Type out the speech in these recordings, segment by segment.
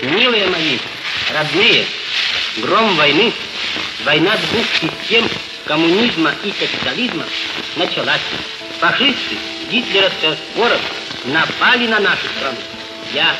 Милые мои, родные, гром войны, война двух систем коммунизма и капитализма началась. Фашисты, гитлеровская скорость напали на нашу страну. Я,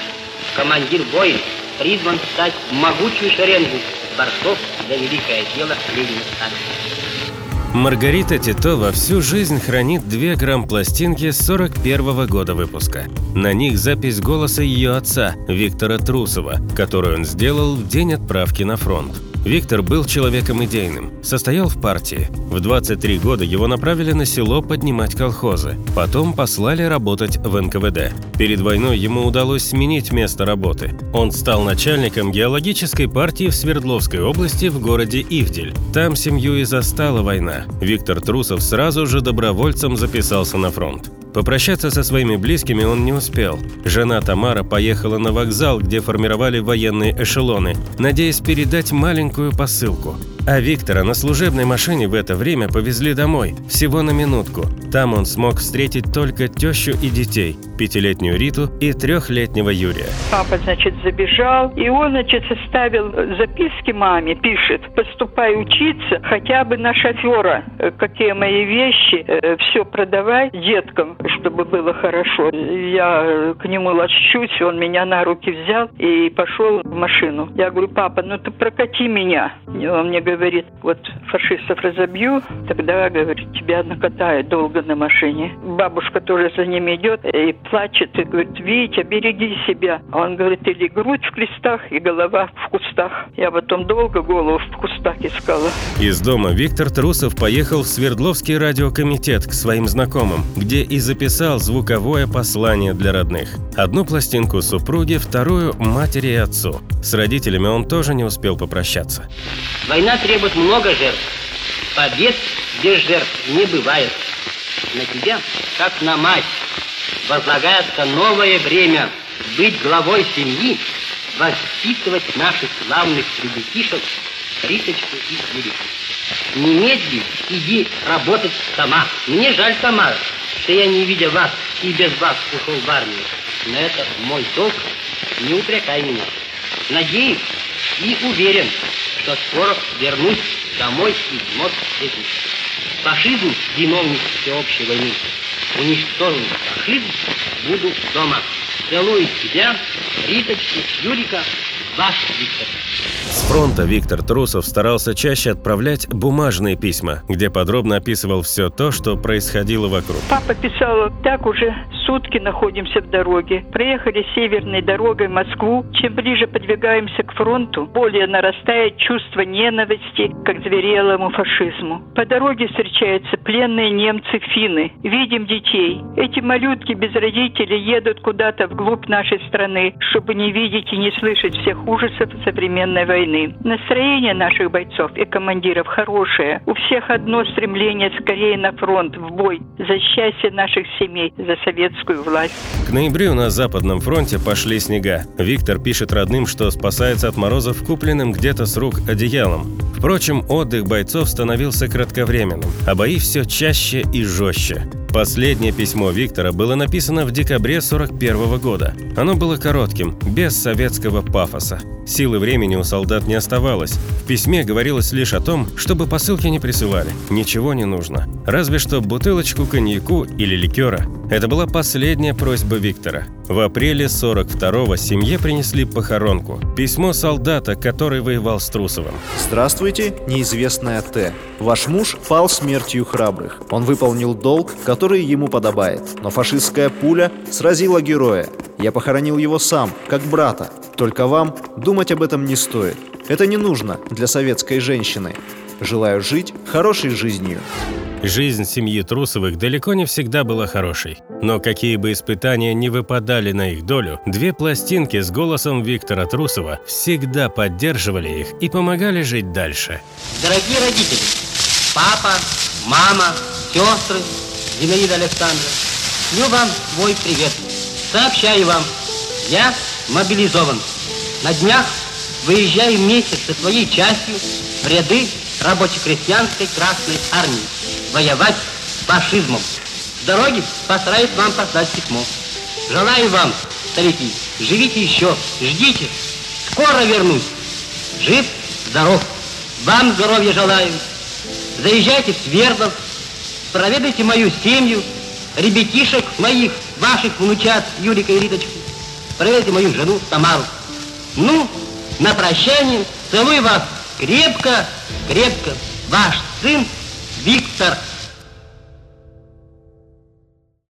командир боя, призван стать могучую шеренгу борцов за великое дело Ленина Сталина. Маргарита Титова всю жизнь хранит две грамм-пластинки 41 -го года выпуска. На них запись голоса ее отца, Виктора Трусова, которую он сделал в день отправки на фронт. Виктор был человеком идейным, состоял в партии. В 23 года его направили на село поднимать колхозы. Потом послали работать в НКВД. Перед войной ему удалось сменить место работы. Он стал начальником геологической партии в Свердловской области в городе Ивдель. Там семью и застала война. Виктор Трусов сразу же добровольцем записался на фронт. Попрощаться со своими близкими он не успел. Жена Тамара поехала на вокзал, где формировали военные эшелоны, надеясь передать маленькую посылку. А Виктора на служебной машине в это время повезли домой, всего на минутку. Там он смог встретить только тещу и детей, пятилетнюю Риту и трехлетнего Юрия. Папа, значит, забежал, и он, значит, составил записки маме, пишет, поступай учиться хотя бы на шофера, какие мои вещи, э, все продавай деткам, чтобы было хорошо. Я к нему лощусь, он меня на руки взял и пошел в машину. Я говорю, папа, ну ты прокати меня. Он мне говорит, вот фашистов разобью, тогда, говорит, тебя накатают долго на машине. Бабушка тоже за ним идет и плачет, и говорит, Витя, береги себя. Он говорит, или грудь в крестах, и голова в кустах. Я потом долго голову в кустах искала. Из дома Виктор Трусов поехал в Свердловский радиокомитет к своим знакомым, где и записал звуковое послание для родных. Одну пластинку супруге, вторую матери и отцу. С родителями он тоже не успел попрощаться. Война требует много жертв. Побед без жертв не бывает. На тебя, как на мать, возлагается новое время быть главой семьи, воспитывать наших славных ребятишек, Риточку и Юрику. Немедли иди работать сама. Мне жаль, Тамара, что я, не видя вас и без вас, ушел в армию. Но это мой долг. Не упрекай меня. Надеюсь и уверен, что скоро вернусь домой и вновь этим. Фашизм, виновник всеобщей войны, уничтожен фашизм, буду дома. Целую тебя, Риточку, Юрика, ваш Виктор. С фронта Виктор Трусов старался чаще отправлять бумажные письма, где подробно описывал все то, что происходило вокруг. Папа писал, так уже сутки находимся в дороге. Проехали северной дорогой Москву. Чем ближе подвигаемся к фронту, более нарастает чувство ненависти к зверелому фашизму. По дороге встречаются пленные немцы-финны. Видим детей. Эти малютки без родителей едут куда-то вглубь нашей страны, чтобы не видеть и не слышать всех ужасов современной войны. Настроение наших бойцов и командиров хорошее. У всех одно стремление скорее на фронт, в бой, за счастье наших семей, за советскую власть. К ноябрю на Западном фронте пошли снега. Виктор пишет родным, что спасается от морозов купленным где-то с рук одеялом. Впрочем, отдых бойцов становился кратковременным, а бои все чаще и жестче. Последнее письмо Виктора было написано в декабре 41 года. Оно было коротким, без советского пафоса. Силы времени у солдат не оставалось. В письме говорилось лишь о том, чтобы посылки не присылали. Ничего не нужно. Разве что бутылочку коньяку или ликера. Это была последняя просьба Виктора. В апреле 42-го семье принесли похоронку. Письмо солдата, который воевал с Трусовым. Здравствуйте, неизвестная Т. Ваш муж пал смертью храбрых. Он выполнил долг, который ему подобает. Но фашистская пуля сразила героя. Я похоронил его сам, как брата. Только вам думать об этом не стоит. Это не нужно для советской женщины. Желаю жить хорошей жизнью. Жизнь семьи Трусовых далеко не всегда была хорошей. Но какие бы испытания не выпадали на их долю, две пластинки с голосом Виктора Трусова всегда поддерживали их и помогали жить дальше. Дорогие родители, папа, мама, сестры, Зинаида Александровна, шлю вам свой привет. Сообщаю вам, я мобилизован. На днях выезжаю вместе со своей частью в ряды рабоче-крестьянской Красной Армии воевать с фашизмом. В дороге постараюсь вам послать письмо. Желаю вам, старики, живите еще, ждите, скоро вернусь. Жив, здоров. Вам здоровья желаю. Заезжайте в Свердлов, проведайте мою семью, ребятишек моих, ваших внучат, Юрика и Риточку. Проведайте мою жену Тамару. Ну, на прощание целую вас крепко, крепко. Ваш сын Виктор